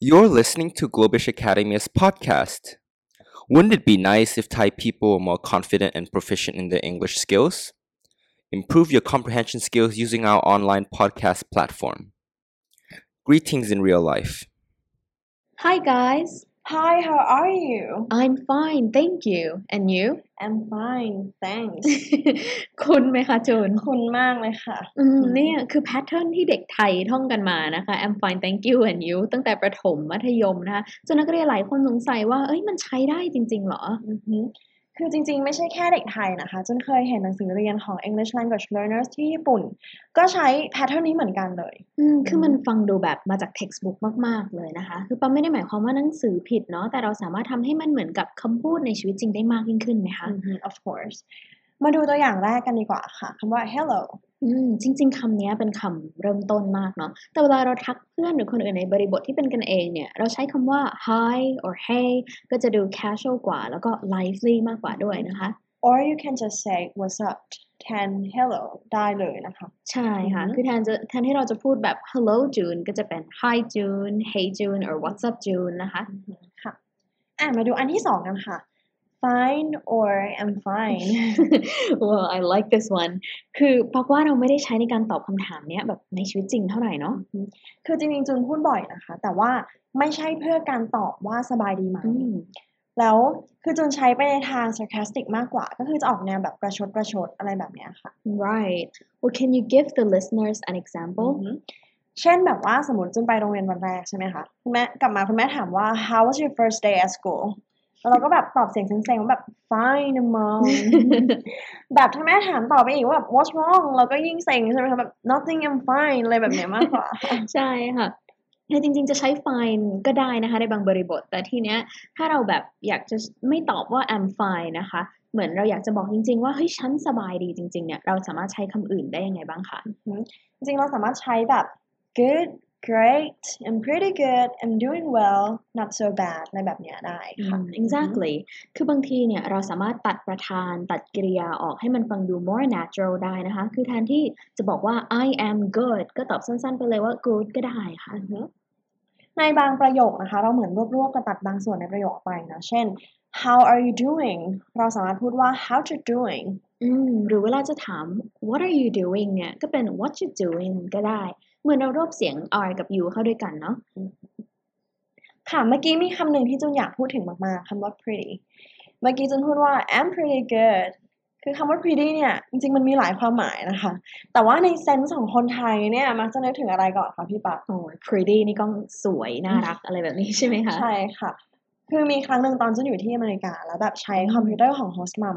You're listening to Globish Academy's podcast. Wouldn't it be nice if Thai people were more confident and proficient in their English skills? Improve your comprehension skills using our online podcast platform. Greetings in real life. Hi guys, Hi, how are you? I'm fine, thank you. And you? I'm fine, thanks. คุณไหมคะจูนคุณมากเลยค่ะ อืมเนี่ยคือแพทเทิร์นที่เด็กไทยท่องกันมานะคะ I'm fine thank you and you ตั้งแต่ประถมมัธยมนะคะจนนักเรียนหลายคนสงสัยว่า เอ้ยมันใช้ได้จริงๆเหรออือหือ คือจริงๆ ไม่ใช่แค่เด็กไทยนะคะจนเคยเห็นหนังสือเรียนของ English Language Learners ที่ญี่ปุ่น ก็ใช้แพทเทิร์นนี้เหมือนกันเลย อืม คือมันฟังดูแบบมาจาก textbook มากๆ เลยนะคะ คือปั๊มไม่ได้หมายความว่าหนังสือผิดเนาะ แต่เราสามารถทำให้มันเหมือนกับคำพูดในชีวิตจริงได้มากยิ่งขึ้นไหมคะอือหือ of course มาดูตัวอย่างแรกกันดีกว่าค่ะคำว่า hello อืม จริง ๆ คำนี้เป็นคำเริ่มต้นมากเนาะ แต่เวลาเราทักเพื่อนหรือคนอื่นในบริบทที่เป็นกันเองเนี่ย เราใช้คำว่า hi or hey ก็จะดู casual กว่า แล้วก็ lively มากกว่าด้วยนะคะ or you can just say what's up แทน hello ได้เลยนะคะ ใช่ค่ะอือฮึคือแทนจะแทนที่เราจะพูดแบบ hello June ก็จะเป็น hi June hey June or what's up June นะคะอือหือค่ะ อะ มาดูอันที่สองกันค่ะ fine or I'm fine well I like this one คือปากว่าเราไม่ได้ใช้ในการตอบคำถามเนี้ยแบบในชีวิตจริงเท่าไหร่เนาะ คือจริงๆจุนพูดบ่อยนะคะ แต่ว่าไม่ใช่เพื่อการตอบว่าสบายดีไหมอืมแล้วคือจุนใช้ไปในทาง sarcastic มากกว่า ก็คือจะออกแนวแบบประชดประชดอะไรแบบเนี้ยค่ะ right well can you give the listeners an example อือหือเช่นแบบว่าสมมติจุนไปโรงเรียนวันแรกใช่ไหมคะคุณแม่กลับมาคุณแม่ถามว่า how was your first day at school แล้วเราก็แบบตอบเสียงเซ็งๆว่าแบบ fine mom แบบถ้าแม่ถามต่อไปอีกว่าแบบ what's wrong เราก็ยิ่งเซ็งใช่ไหมคะแบบ nothing I'm fine อะไรแบบเนี้ยมากกว่า ใช่ค่ะแต่จริงๆ จะใช้ fine ก็ได้นะคะในบางบริบท แต่ทีเนี้ยถ้าเราแบบอยากจะไม่ตอบว่า I'm fine นะคะ เหมือนเราอยากจะบอกจริง ๆ ว่าเฮ้ยฉันสบายดีจริง ๆ เนี่ย เราสามารถใช้คำอื่นได้ยังไงบ้างคะจริงๆ เราสามารถใช้แบบ good great I'm pretty good I'm doing well not so bad อะไรแบบเนี้ยได้ค่ะอืม exactly คือบางทีเนี่ยเราสามารถตัดประธานตัดกริยาออกให้มันฟังดู more natural ได้นะคะ คือแทนที่จะบอกว่า I am good ก็ตอบสั้นๆ ไปเลยว่า good ก็ได้ค่ะ ในบางประโยคนะคะ เราเหมือนรวบๆกับตัดบางส่วนในประโยคออกไปนะ เช่น how are you doing เราสามารถพูดว่า how you doing อืมหรือเวลาจะถาม what are you doing เนี่ย ก็เป็น what you doing ก็ได้ เหมือนเรารวบเสียง r กับ u เข้าด้วยกันเนาะค่ะ เมื่อกี้มีคำหนึ่งที่จุนอยากพูดถึงมากๆคำว่า pretty เมื่อกี้จุนพูดว่า I'm pretty good คือคำว่า pretty เนี่ย จริงๆ มันมีหลายความหมายนะคะ แต่ว่าในเซนส์ของคนไทยเนี่ย มักจะนึกถึงอะไรก่อนคะพี่ปักโอ้ย pretty นี่ก็สวย น่ารักอะไรแบบนี้ใช่ไหมคะ ใช่ค่ะ คือมีครั้งหนึ่งตอนจุนอยู่ที่อเมริกา แล้วแบบใช้อืมคอมพิวเตอร์ของ host mom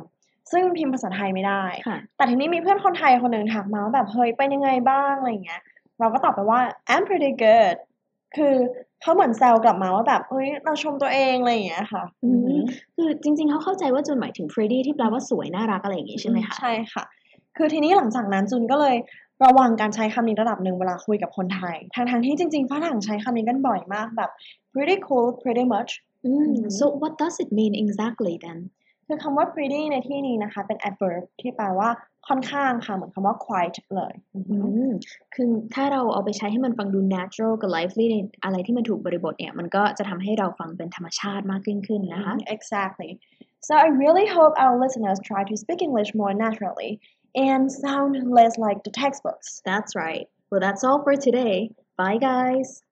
ซึ่งพิมพ์ภาษาไทยไม่ได้ค่ะแต่ทีนี้มีเพื่อนคนไทยคนหนึ่งทักมาว่าแบบเฮ้ยเป็นยังไงบ้างอะไรอย่างเงี้ย เราก็ตอบไปว่า I'm pretty good คือเขาเหมือนแซวกลับมาว่าแบบเฮ้ยเราชมตัวเองอะไรอย่างเงี้ยค่ะอืมคือจริง ๆเขาเข้าใจว่าจุนหมายถึง pretty ที่แปลว่าสวยน่ารักอะไรอย่างงี้ใช่ไหมคะใช่ค่ะ คือทีนี้หลังจากนั้นจุนก็เลยระวังการใช้คำนี้ระดับหนึ่งเวลาคุยกับคนไทยทางทางๆที่จริงๆฝรั่งใช้คำนี้กันบ่อยมากแบบ pretty cool pretty much อืมอืม so what does it mean exactly then คือคำว่า pretty ในที่นี้นะคะ เป็น adverb ที่แปลว่าค่อนข้างค่ะ เหมือนคำว่า quite เลยอืออืหือมคือถ้าเราเอาไปใช้ให้มันฟังดู natural กับ lively ในอะไรที่มันถูกบริบทเนี่ย มันก็จะทำให้เราฟังเป็นธรรมชาติมากยิ่งขึ้นนะคะ Exactly. So I really hope our listeners try to speak English more naturally and sound less like the textbooks. That's right well that's all for today bye guys